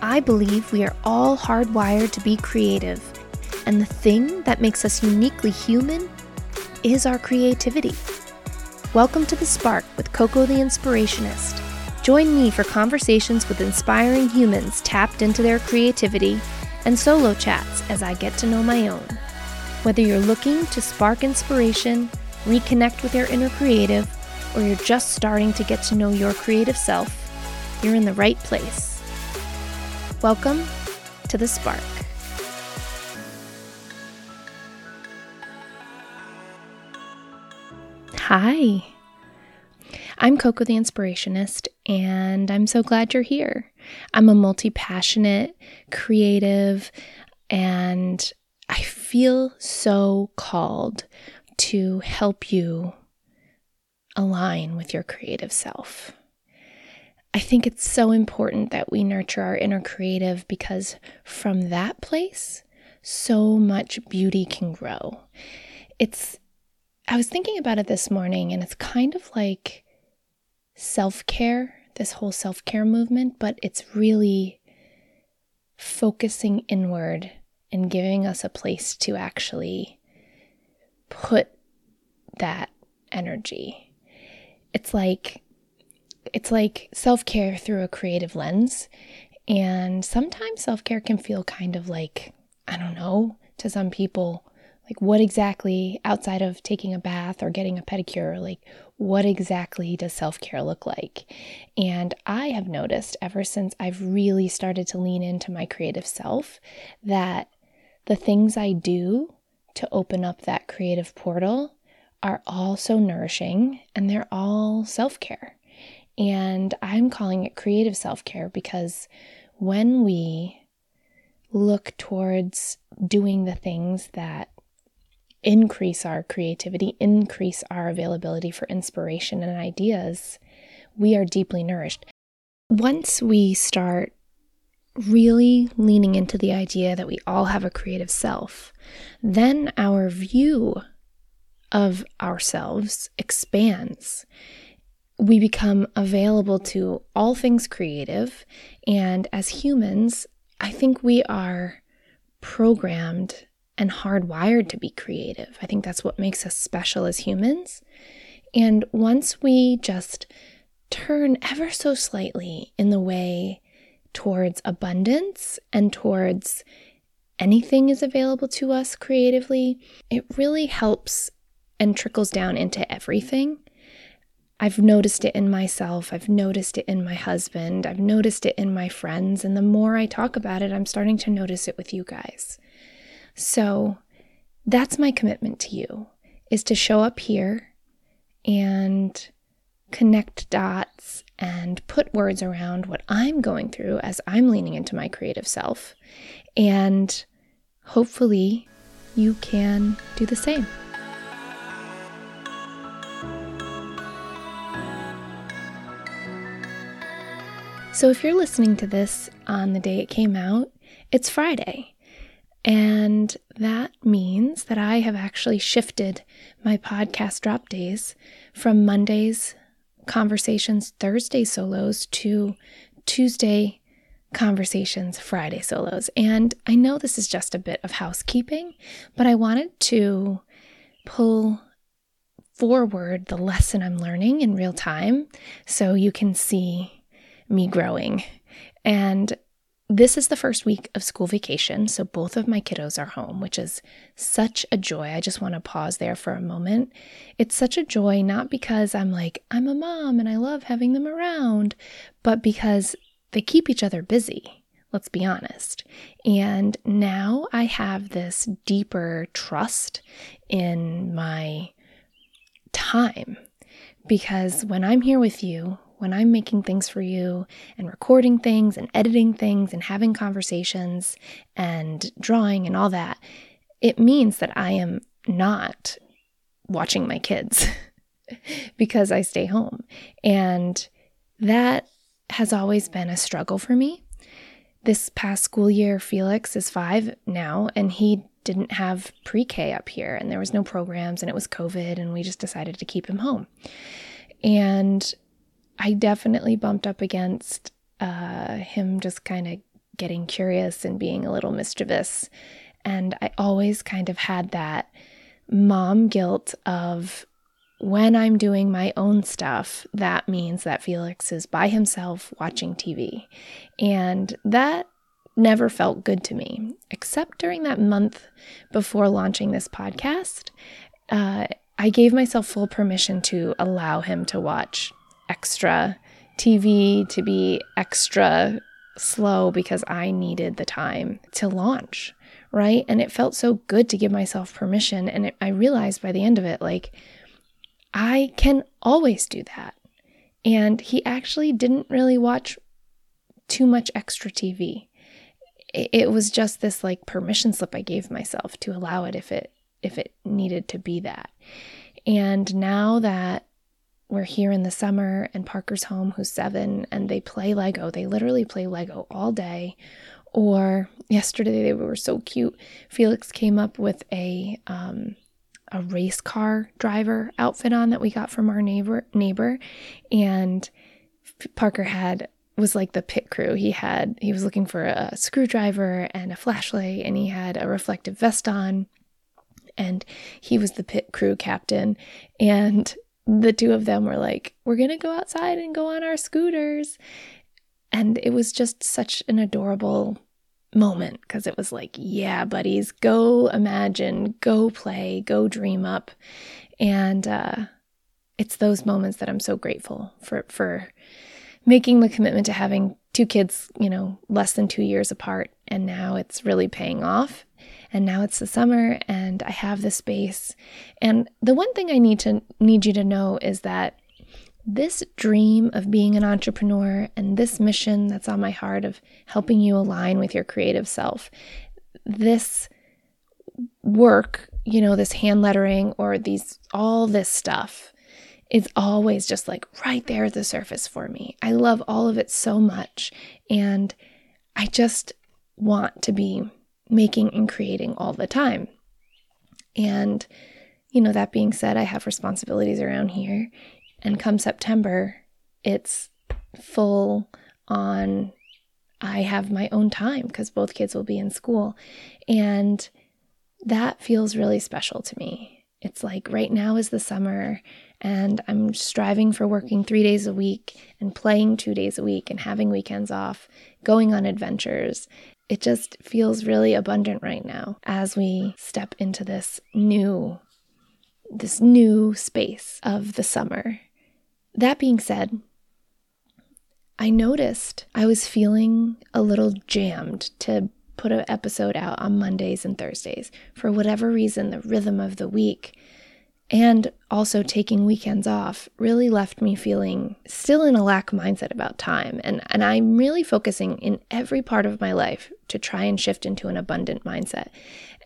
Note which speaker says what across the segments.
Speaker 1: I believe we are all hardwired to be creative, and the thing that makes us uniquely human is our creativity. Welcome to The Spark with Coco the Inspirationist. Join me for conversations with inspiring humans tapped into their creativity and solo chats as I get to know my own. Whether you're looking to spark inspiration, reconnect with your inner creative, or you're just starting to get to know your creative self, you're in the right place. Welcome to The Spark. Hi, I'm Coco the Inspirationist, and I'm so glad you're here. I'm a multi passionate, creative, and I feel so called to help you align with your creative self. I think it's so important that we nurture our inner creative because from that place, so much beauty can grow. It's, I was thinking about it this morning, and it's kind of like self care, this whole self care movement, but it's really focusing inward and giving us a place to actually put that energy. It's like it's like self care through a creative lens. And sometimes self care can feel kind of like, I don't know, to some people, like what exactly, outside of taking a bath or getting a pedicure, like what exactly does self care look like? And I have noticed ever since I've really started to lean into my creative self that the things I do to open up that creative portal are all so nourishing and they're all self care. And I'm calling it creative self care because when we look towards doing the things that increase our creativity, increase our availability for inspiration and ideas, we are deeply nourished. Once we start really leaning into the idea that we all have a creative self, then our view of ourselves expands we become available to all things creative. And as humans, I think we are programmed and hardwired to be creative. I think that's what makes us special as humans. And once we just turn ever so slightly in the way towards abundance and towards anything is available to us creatively, it really helps and trickles down into everything. I've noticed it in myself. I've noticed it in my husband. I've noticed it in my friends. And the more I talk about it, I'm starting to notice it with you guys. So that's my commitment to you is to show up here and connect dots and put words around what I'm going through as I'm leaning into my creative self. And hopefully you can do the same. So if you're listening to this on the day it came out, it's Friday. And that means that I have actually shifted my podcast drop days from Monday's conversations, Thursday solos to Tuesday conversations, Friday solos. And I know this is just a bit of housekeeping, but I wanted to pull forward the lesson I'm learning in real time so you can see me growing. And this is the first week of school vacation, so both of my kiddos are home, which is such a joy. I just want to pause there for a moment. It's such a joy, not because I'm like, I'm a mom and I love having them around, but because they keep each other busy. Let's be honest. And now I have this deeper trust in my time because when I'm here with you, when I'm making things for you and recording things and editing things and having conversations and drawing and all that, it means that I am not watching my kids because I stay home. And that has always been a struggle for me. This past school year, Felix is five now, and he didn't have pre K up here, and there was no programs, and it was COVID, and we just decided to keep him home. And I definitely bumped up against uh, him just kind of getting curious and being a little mischievous. And I always kind of had that mom guilt of when I'm doing my own stuff, that means that Felix is by himself watching TV. And that never felt good to me, except during that month before launching this podcast. Uh, I gave myself full permission to allow him to watch extra TV, to be extra slow because I needed the time to launch, right? And it felt so good to give myself permission. And it, I realized by the end of it, like, I can always do that. And he actually didn't really watch too much extra TV. It, it was just this like permission slip I gave myself to allow it if it if it needed to be that. And now that we're here in the summer and Parker's home, who's seven, and they play Lego. They literally play Lego all day. Or yesterday they were so cute. Felix came up with a um, a race car driver outfit on that we got from our neighbor neighbor, and Parker had was like the pit crew. He had he was looking for a screwdriver and a flashlight, and he had a reflective vest on and he was the pit crew captain and the two of them were like, We're going to go outside and go on our scooters. And it was just such an adorable moment because it was like, Yeah, buddies, go imagine, go play, go dream up. And uh, it's those moments that I'm so grateful for, for making the commitment to having two kids, you know, less than two years apart. And now it's really paying off and now it's the summer and I have the space. And the one thing I need to need you to know is that this dream of being an entrepreneur and this mission that's on my heart of helping you align with your creative self, this work, you know, this hand lettering or these all this stuff is always just like right there at the surface for me. I love all of it so much and I just want to be making and creating all the time. And, you know, that being said, I have responsibilities around here. And come September, it's full on, I have my own time because both kids will be in school. And that feels really special to me. It's like right now is the summer, and I'm striving for working three days a week and playing two days a week and having weekends off, going on adventures it just feels really abundant right now as we step into this new this new space of the summer. That being said, I noticed I was feeling a little jammed to put an episode out on Mondays and Thursdays. For whatever reason, the rhythm of the week and also taking weekends off really left me feeling still in a lack mindset about time. And, and I'm really focusing in every part of my life to try and shift into an abundant mindset.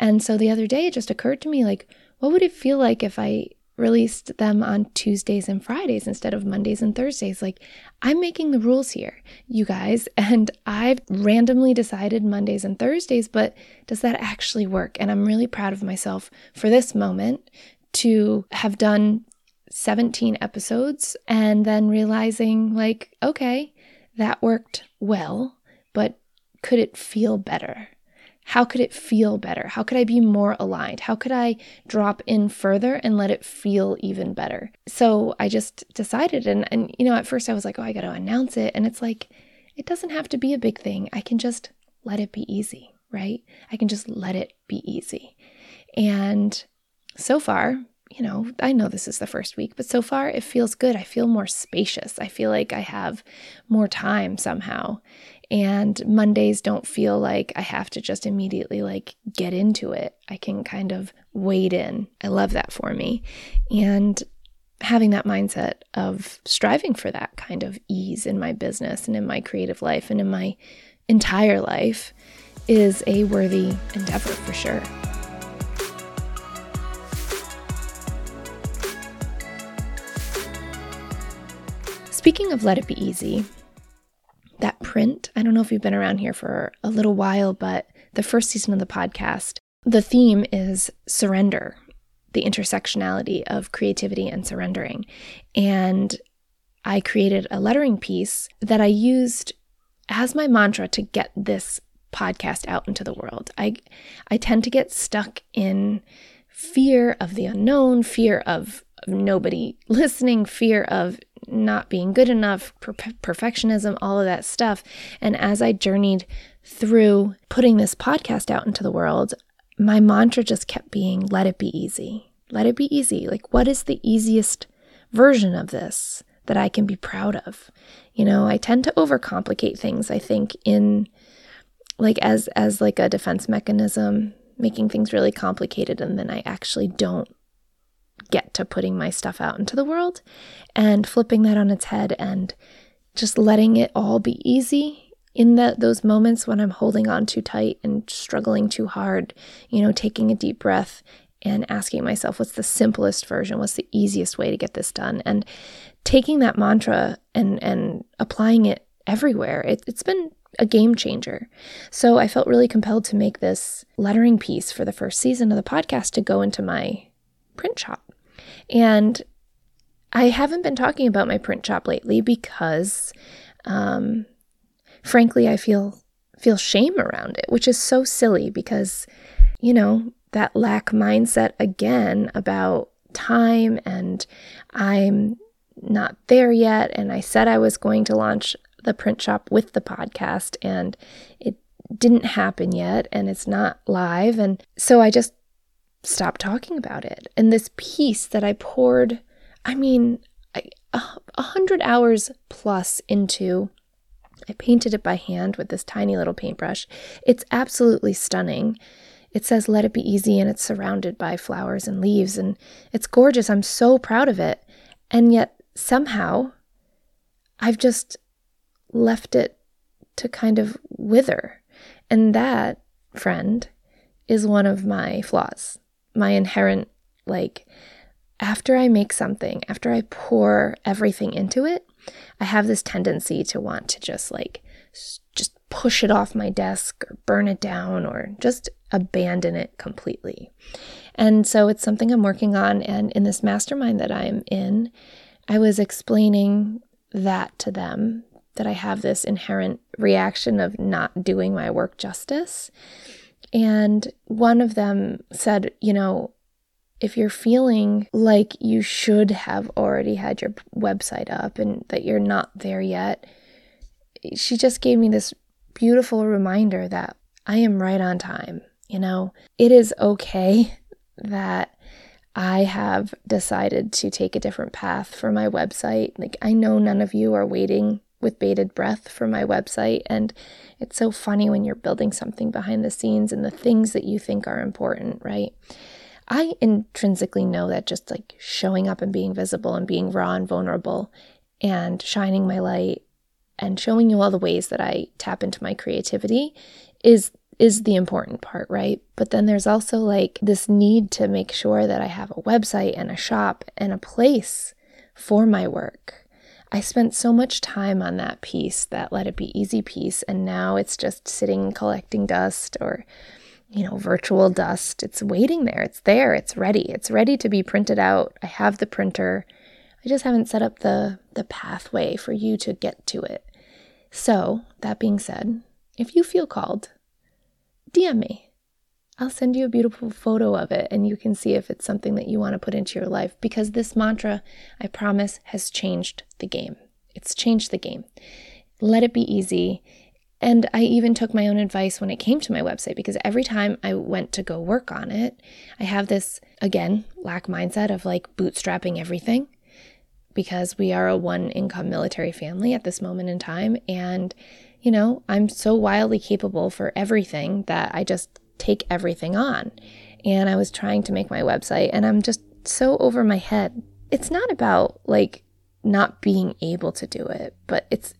Speaker 1: And so the other day, it just occurred to me like, what would it feel like if I released them on Tuesdays and Fridays instead of Mondays and Thursdays. Like, I'm making the rules here, you guys, and I've randomly decided Mondays and Thursdays, but does that actually work? And I'm really proud of myself for this moment to have done 17 episodes and then realizing, like, okay, that worked well, but could it feel better? How could it feel better? How could I be more aligned? How could I drop in further and let it feel even better? So I just decided, and, and you know, at first I was like, oh, I got to announce it. And it's like, it doesn't have to be a big thing. I can just let it be easy, right? I can just let it be easy. And so far, you know, I know this is the first week, but so far it feels good. I feel more spacious. I feel like I have more time somehow. And Mondays don't feel like I have to just immediately like get into it. I can kind of wade in. I love that for me. And having that mindset of striving for that kind of ease in my business and in my creative life and in my entire life is a worthy endeavor for sure. Speaking of Let It Be Easy, that print, I don't know if you've been around here for a little while, but the first season of the podcast, the theme is surrender, the intersectionality of creativity and surrendering. And I created a lettering piece that I used as my mantra to get this podcast out into the world. I I tend to get stuck in fear of the unknown, fear of, nobody listening, fear of not being good enough, per- perfectionism, all of that stuff. And as I journeyed through putting this podcast out into the world, my mantra just kept being let it be easy. Let it be easy. Like, what is the easiest version of this that I can be proud of? You know, I tend to overcomplicate things, I think, in like as as like a defense mechanism, making things really complicated and then I actually don't get to putting my stuff out into the world and flipping that on its head and just letting it all be easy in that those moments when I'm holding on too tight and struggling too hard, you know, taking a deep breath and asking myself what's the simplest version, what's the easiest way to get this done and taking that mantra and and applying it everywhere. It, it's been a game changer. So I felt really compelled to make this lettering piece for the first season of the podcast to go into my print shop. And I haven't been talking about my print shop lately because um, frankly I feel feel shame around it, which is so silly because you know, that lack mindset again about time and I'm not there yet. And I said I was going to launch the print shop with the podcast and it didn't happen yet and it's not live. And so I just stopped talking about it. And this piece that I poured, I mean, a hundred hours plus into I painted it by hand with this tiny little paintbrush. It's absolutely stunning. It says, Let it be easy, and it's surrounded by flowers and leaves, and it's gorgeous. I'm so proud of it. And yet, somehow, I've just left it to kind of wither. And that, friend, is one of my flaws. My inherent, like, after I make something, after I pour everything into it, I have this tendency to want to just like just push it off my desk or burn it down or just abandon it completely. And so it's something I'm working on. And in this mastermind that I'm in, I was explaining that to them that I have this inherent reaction of not doing my work justice. And one of them said, you know, if you're feeling like you should have already had your website up and that you're not there yet, she just gave me this beautiful reminder that I am right on time. You know, it is okay that I have decided to take a different path for my website. Like, I know none of you are waiting with bated breath for my website. And it's so funny when you're building something behind the scenes and the things that you think are important, right? I intrinsically know that just like showing up and being visible and being raw and vulnerable and shining my light and showing you all the ways that I tap into my creativity is is the important part, right? But then there's also like this need to make sure that I have a website and a shop and a place for my work. I spent so much time on that piece, that let it be easy piece, and now it's just sitting collecting dust or you know, virtual dust. It's waiting there. It's there. It's ready. It's ready to be printed out. I have the printer. I just haven't set up the the pathway for you to get to it. So, that being said, if you feel called, DM me. I'll send you a beautiful photo of it and you can see if it's something that you want to put into your life because this mantra, I promise, has changed the game. It's changed the game. Let it be easy. And I even took my own advice when it came to my website because every time I went to go work on it, I have this, again, lack mindset of like bootstrapping everything because we are a one income military family at this moment in time. And, you know, I'm so wildly capable for everything that I just take everything on. And I was trying to make my website and I'm just so over my head. It's not about like not being able to do it, but it's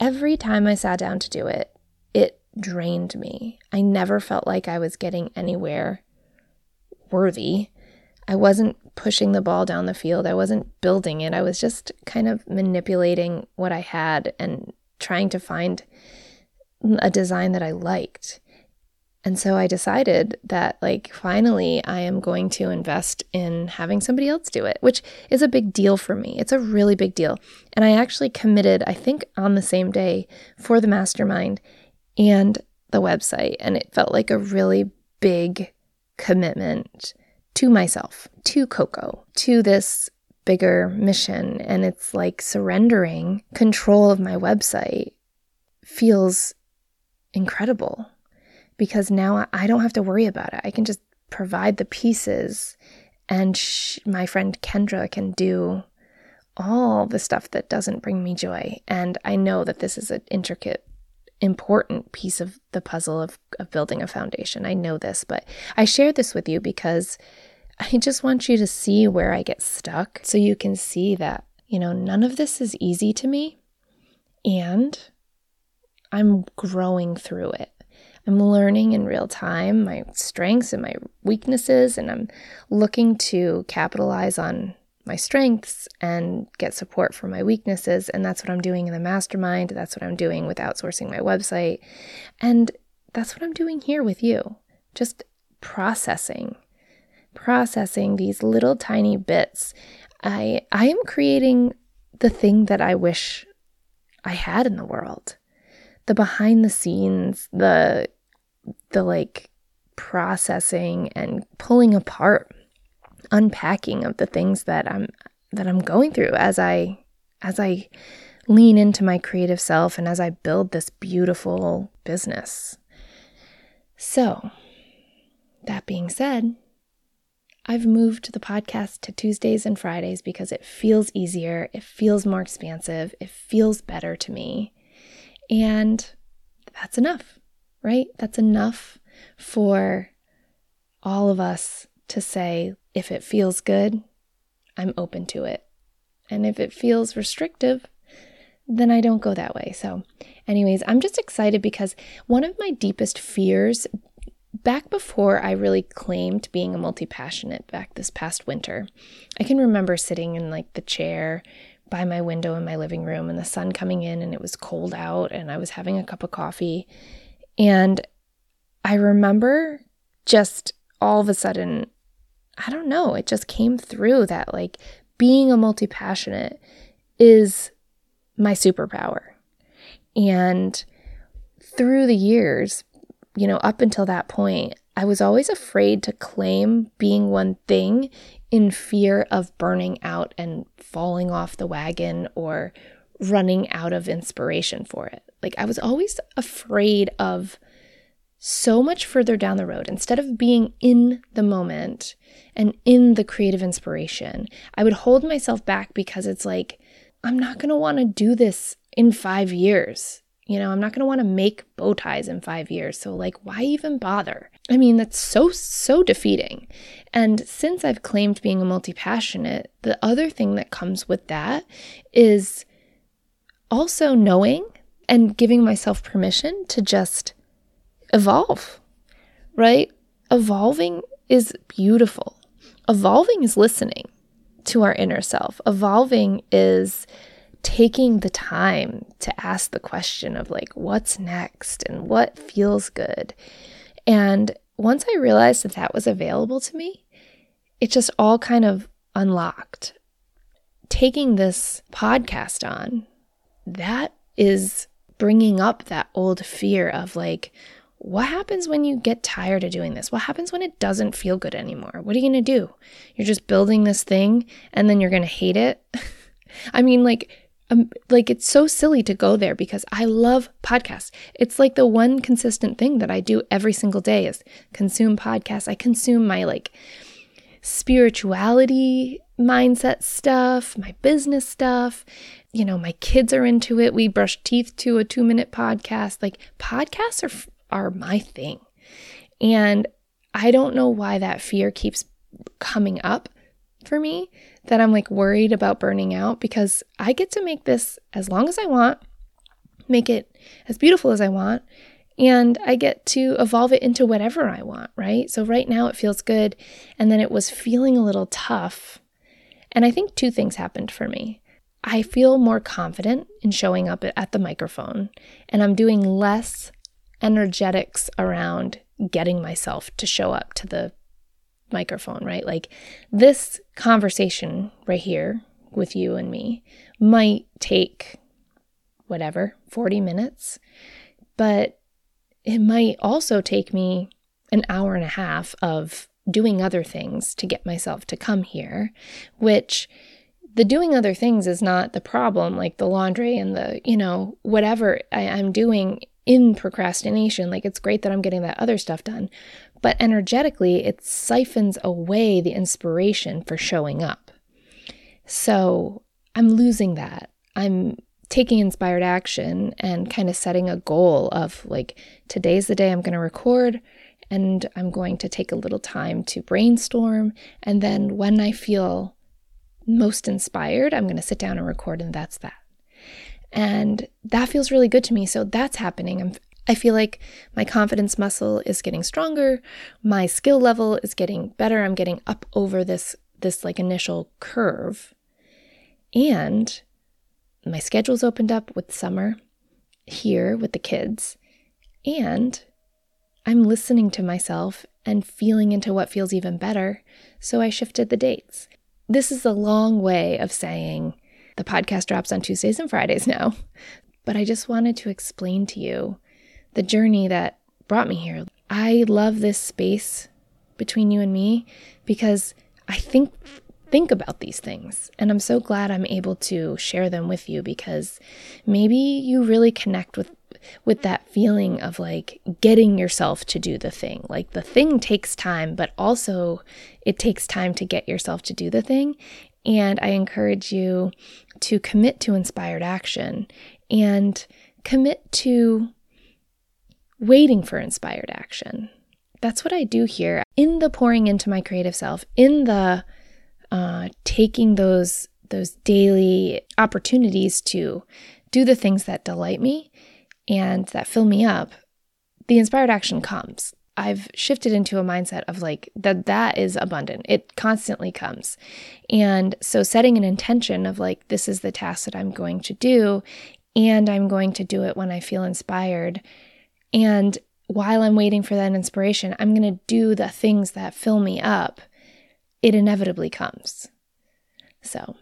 Speaker 1: Every time I sat down to do it, it drained me. I never felt like I was getting anywhere worthy. I wasn't pushing the ball down the field. I wasn't building it. I was just kind of manipulating what I had and trying to find a design that I liked. And so I decided that, like, finally, I am going to invest in having somebody else do it, which is a big deal for me. It's a really big deal. And I actually committed, I think, on the same day for the mastermind and the website. And it felt like a really big commitment to myself, to Coco, to this bigger mission. And it's like surrendering control of my website feels incredible because now I don't have to worry about it. I can just provide the pieces, and sh- my friend Kendra can do all the stuff that doesn't bring me joy. And I know that this is an intricate, important piece of the puzzle of, of building a foundation. I know this, but I share this with you because I just want you to see where I get stuck so you can see that, you know, none of this is easy to me. And I'm growing through it. I'm learning in real time my strengths and my weaknesses, and I'm looking to capitalize on my strengths and get support for my weaknesses. And that's what I'm doing in the mastermind. That's what I'm doing with outsourcing my website. And that's what I'm doing here with you. Just processing, processing these little tiny bits. I, I am creating the thing that I wish I had in the world the behind the scenes, the the like processing and pulling apart, unpacking of the things that I'm that I'm going through as I as I lean into my creative self and as I build this beautiful business. So, that being said, I've moved the podcast to Tuesdays and Fridays because it feels easier, it feels more expansive, it feels better to me. And that's enough, right? That's enough for all of us to say, if it feels good, I'm open to it. And if it feels restrictive, then I don't go that way. So, anyways, I'm just excited because one of my deepest fears back before I really claimed being a multi passionate back this past winter, I can remember sitting in like the chair by my window in my living room and the sun coming in and it was cold out and I was having a cup of coffee. And I remember just all of a sudden, I don't know, it just came through that like being a multi passionate is my superpower. And through the years, you know, up until that point, I was always afraid to claim being one thing in fear of burning out and falling off the wagon or running out of inspiration for it. Like I was always afraid of so much further down the road. Instead of being in the moment and in the creative inspiration, I would hold myself back because it's like, I'm not going to want to do this in five years. You know, I'm not going to want to make bow ties in five years. So, like, why even bother? I mean, that's so, so defeating. And since I've claimed being a multi passionate, the other thing that comes with that is also knowing and giving myself permission to just evolve, right? Evolving is beautiful. Evolving is listening to our inner self. Evolving is taking the time to ask the question of like, what's next and what feels good. And once I realized that that was available to me, it just all kind of unlocked. Taking this podcast on, that is bringing up that old fear of like, what happens when you get tired of doing this? What happens when it doesn't feel good anymore? What are you going to do? You're just building this thing and then you're going to hate it. I mean, like, um, like it's so silly to go there because I love podcasts. It's like the one consistent thing that I do every single day is consume podcasts. I consume my like spirituality mindset stuff, my business stuff. You know, my kids are into it. We brush teeth to a 2-minute podcast. Like podcasts are are my thing. And I don't know why that fear keeps coming up for me that I'm like worried about burning out because I get to make this as long as I want, make it as beautiful as I want, and I get to evolve it into whatever I want, right? So right now it feels good, and then it was feeling a little tough. And I think two things happened for me. I feel more confident in showing up at the microphone, and I'm doing less energetics around getting myself to show up to the microphone, right? Like this conversation right here with you and me might take whatever, 40 minutes, but it might also take me an hour and a half of doing other things to get myself to come here, which the doing other things is not the problem, like the laundry and the, you know, whatever I, am doing in procrastination. Like it's great that I'm getting that other stuff done. But energetically, it siphons away the inspiration for showing up. So I'm losing that. I'm taking inspired action and kind of setting a goal of like, today's the day I'm going to record and I'm going to take a little time to brainstorm. And then when I feel most inspired, I'm going to sit down and record, and that's that. And that feels really good to me. So that's happening. I'm, I feel like my confidence muscle is getting stronger. My skill level is getting better. I'm getting up over this this like initial curve. And my schedule's opened up with summer here with the kids. And I'm listening to myself and feeling into what feels even better, so I shifted the dates. This is a long way of saying the podcast drops on Tuesdays and Fridays now, but I just wanted to explain to you the journey that brought me here. I love this space between you and me because I think think about these things and I'm so glad I'm able to share them with you because maybe you really connect with with that feeling of like getting yourself to do the thing. Like the thing takes time, but also it takes time to get yourself to do the thing. And I encourage you to commit to inspired action and commit to waiting for inspired action. That's what I do here in the pouring into my creative self, in the uh, taking those those daily opportunities to do the things that delight me and that fill me up, the inspired action comes. I've shifted into a mindset of like that that is abundant. It constantly comes. And so setting an intention of like this is the task that I'm going to do and I'm going to do it when I feel inspired. And while I'm waiting for that inspiration, I'm going to do the things that fill me up. It inevitably comes. So,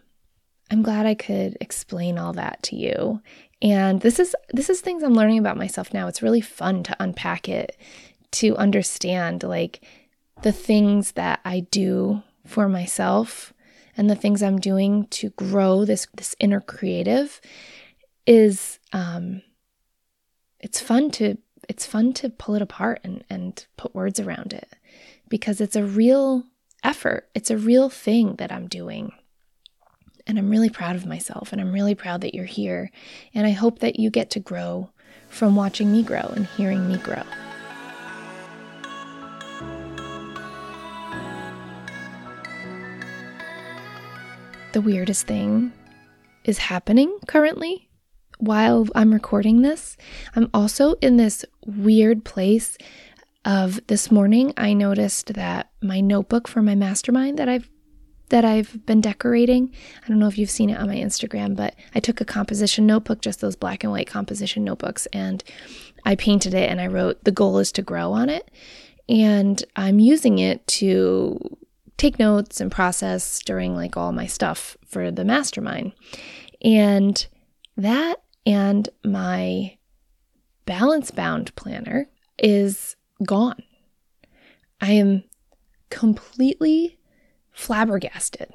Speaker 1: I'm glad I could explain all that to you and this is this is things I'm learning about myself now. It's really fun to unpack it, to understand like the things that I do for myself and the things I'm doing to grow this this inner creative is um it's fun to it's fun to pull it apart and and put words around it because it's a real effort. It's a real thing that I'm doing. And I'm really proud of myself, and I'm really proud that you're here. And I hope that you get to grow from watching me grow and hearing me grow. The weirdest thing is happening currently while I'm recording this. I'm also in this weird place of this morning. I noticed that my notebook for my mastermind that I've that I've been decorating. I don't know if you've seen it on my Instagram, but I took a composition notebook, just those black and white composition notebooks, and I painted it and I wrote, The goal is to grow on it. And I'm using it to take notes and process during like all my stuff for the mastermind. And that and my balance bound planner is gone. I am completely flabbergasted.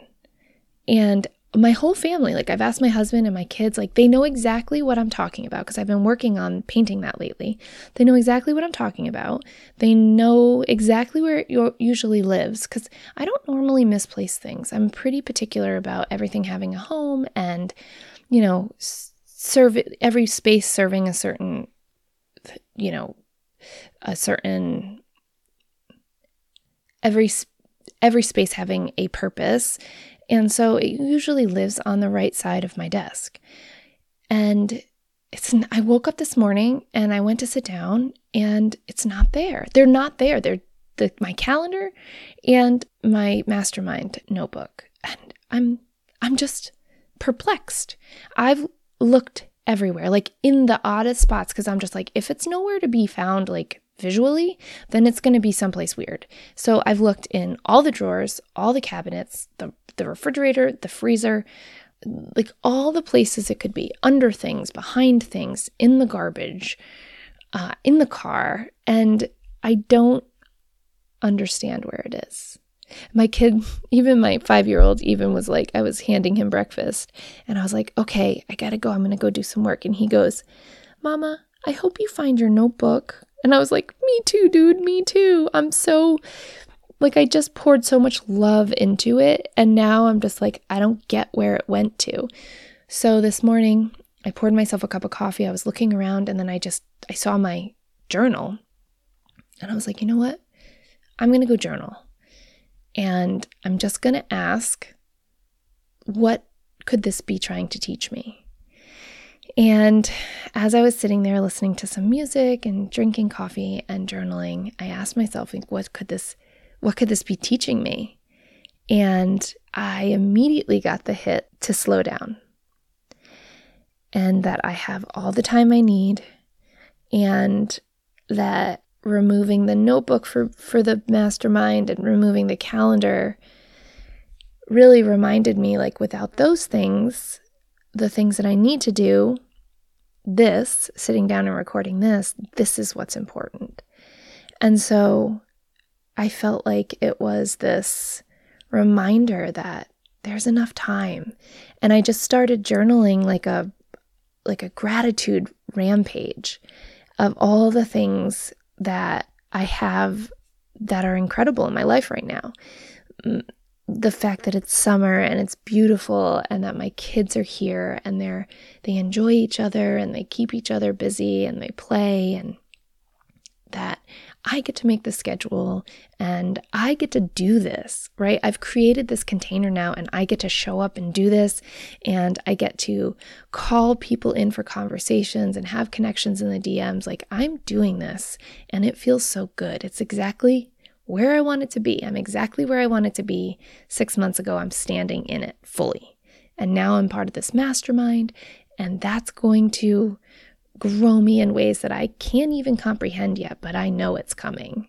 Speaker 1: And my whole family, like I've asked my husband and my kids, like they know exactly what I'm talking about because I've been working on painting that lately. They know exactly what I'm talking about. They know exactly where it usually lives because I don't normally misplace things. I'm pretty particular about everything having a home and, you know, serve every space serving a certain, you know, a certain every every space having a purpose. And so it usually lives on the right side of my desk. And it's I woke up this morning and I went to sit down and it's not there. They're not there. They're the, my calendar and my mastermind notebook. And I'm I'm just perplexed. I've looked everywhere, like in the oddest spots, because I'm just like, if it's nowhere to be found, like visually, then it's going to be someplace weird. So I've looked in all the drawers, all the cabinets, the, the refrigerator, the freezer, like all the places it could be under things, behind things, in the garbage, uh, in the car. And I don't understand where it is. My kid, even my five year old, even was like, I was handing him breakfast and I was like, okay, I gotta go. I'm gonna go do some work. And he goes, Mama, I hope you find your notebook. And I was like, me too, dude, me too. I'm so, like, I just poured so much love into it. And now I'm just like, I don't get where it went to. So this morning, I poured myself a cup of coffee. I was looking around and then I just, I saw my journal and I was like, you know what? I'm going to go journal. And I'm just going to ask, what could this be trying to teach me? And as I was sitting there listening to some music and drinking coffee and journaling, I asked myself, like, what could this what could this be teaching me? And I immediately got the hit to slow down. And that I have all the time I need and that removing the notebook for for the mastermind and removing the calendar really reminded me like without those things the things that I need to do, this, sitting down and recording this, this is what's important. And so I felt like it was this reminder that there's enough time. And I just started journaling like a like a gratitude rampage of all the things that I have that are incredible in my life right now the fact that it's summer and it's beautiful and that my kids are here and they're they enjoy each other and they keep each other busy and they play and that I get to make the schedule and I get to do this, right? I've created this container now and I get to show up and do this and I get to call people in for conversations and have connections in the DMs. Like I'm doing this and it feels so good. It's exactly where I want it to be. I'm exactly where I want it to be. Six months ago, I'm standing in it fully. And now I'm part of this mastermind, and that's going to grow me in ways that I can't even comprehend yet, but I know it's coming.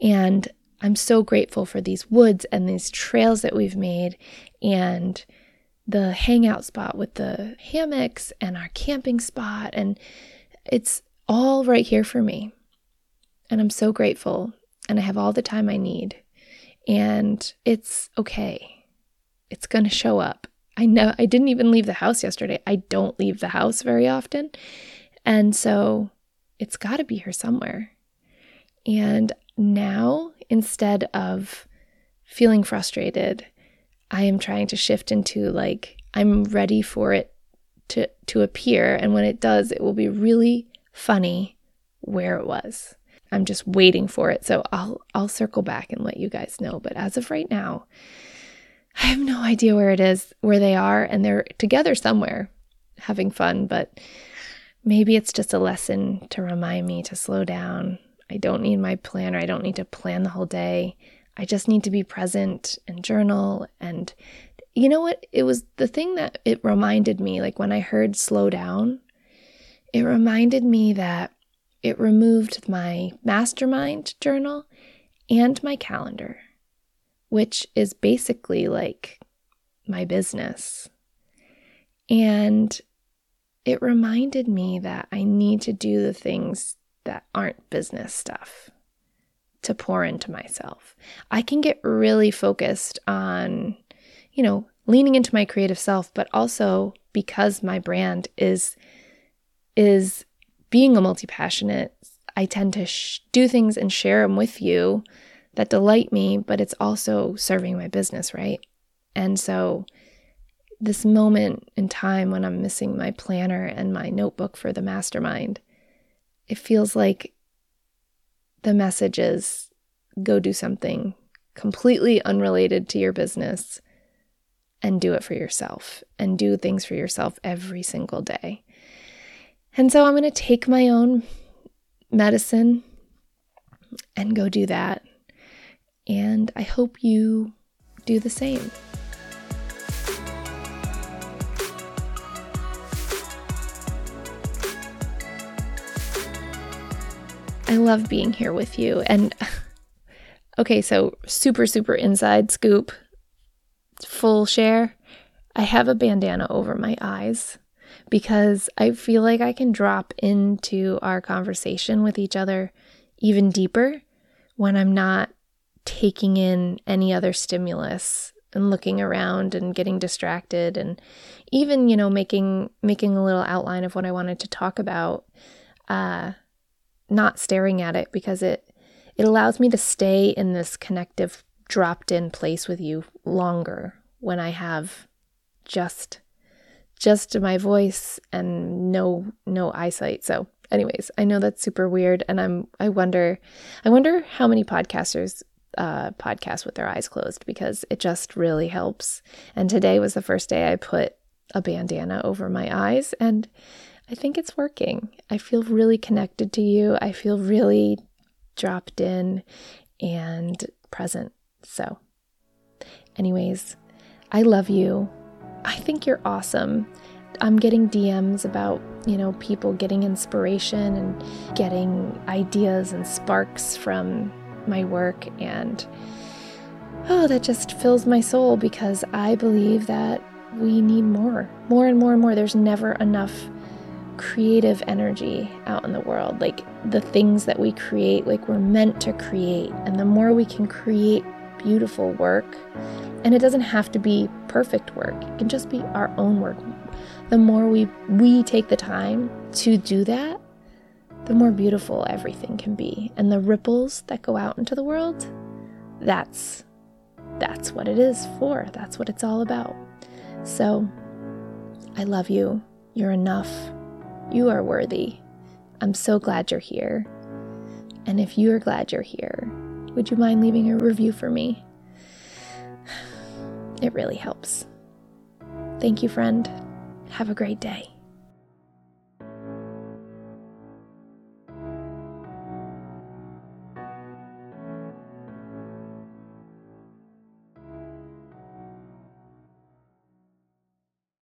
Speaker 1: And I'm so grateful for these woods and these trails that we've made and the hangout spot with the hammocks and our camping spot. And it's all right here for me. And I'm so grateful and I have all the time I need. And it's okay. It's going to show up. I know I didn't even leave the house yesterday. I don't leave the house very often. And so it's got to be here somewhere. And now, instead of feeling frustrated, I am trying to shift into like, I'm ready for it to, to appear. And when it does, it will be really funny where it was. I'm just waiting for it. So I'll I'll circle back and let you guys know. But as of right now, I have no idea where it is, where they are, and they're together somewhere having fun, but maybe it's just a lesson to remind me to slow down. I don't need my planner. I don't need to plan the whole day. I just need to be present and journal and you know what? It was the thing that it reminded me like when I heard slow down, it reminded me that it removed my mastermind journal and my calendar, which is basically like my business. And it reminded me that I need to do the things that aren't business stuff to pour into myself. I can get really focused on, you know, leaning into my creative self, but also because my brand is is being a multi passionate, I tend to sh- do things and share them with you that delight me, but it's also serving my business, right? And so, this moment in time when I'm missing my planner and my notebook for the mastermind, it feels like the message is go do something completely unrelated to your business and do it for yourself and do things for yourself every single day. And so I'm going to take my own medicine and go do that. And I hope you do the same. I love being here with you. And okay, so super, super inside scoop, full share. I have a bandana over my eyes because I feel like I can drop into our conversation with each other even deeper when I'm not taking in any other stimulus and looking around and getting distracted and even you know making making a little outline of what I wanted to talk about uh not staring at it because it it allows me to stay in this connective dropped in place with you longer when I have just just my voice and no no eyesight. So anyways, I know that's super weird and I'm I wonder I wonder how many podcasters uh, podcast with their eyes closed because it just really helps. And today was the first day I put a bandana over my eyes and I think it's working. I feel really connected to you. I feel really dropped in and present. So, anyways, I love you. I think you're awesome. I'm getting DMs about, you know, people getting inspiration and getting ideas and sparks from my work. And oh, that just fills my soul because I believe that we need more, more and more and more. There's never enough creative energy out in the world. Like the things that we create, like we're meant to create. And the more we can create beautiful work, and it doesn't have to be perfect work, it can just be our own work. The more we we take the time to do that, the more beautiful everything can be. And the ripples that go out into the world, that's that's what it is for. That's what it's all about. So, I love you. You're enough. You are worthy. I'm so glad you're here. And if you are glad you're here, would you mind leaving a review for me? It really helps. Thank you, friend. Have a great day.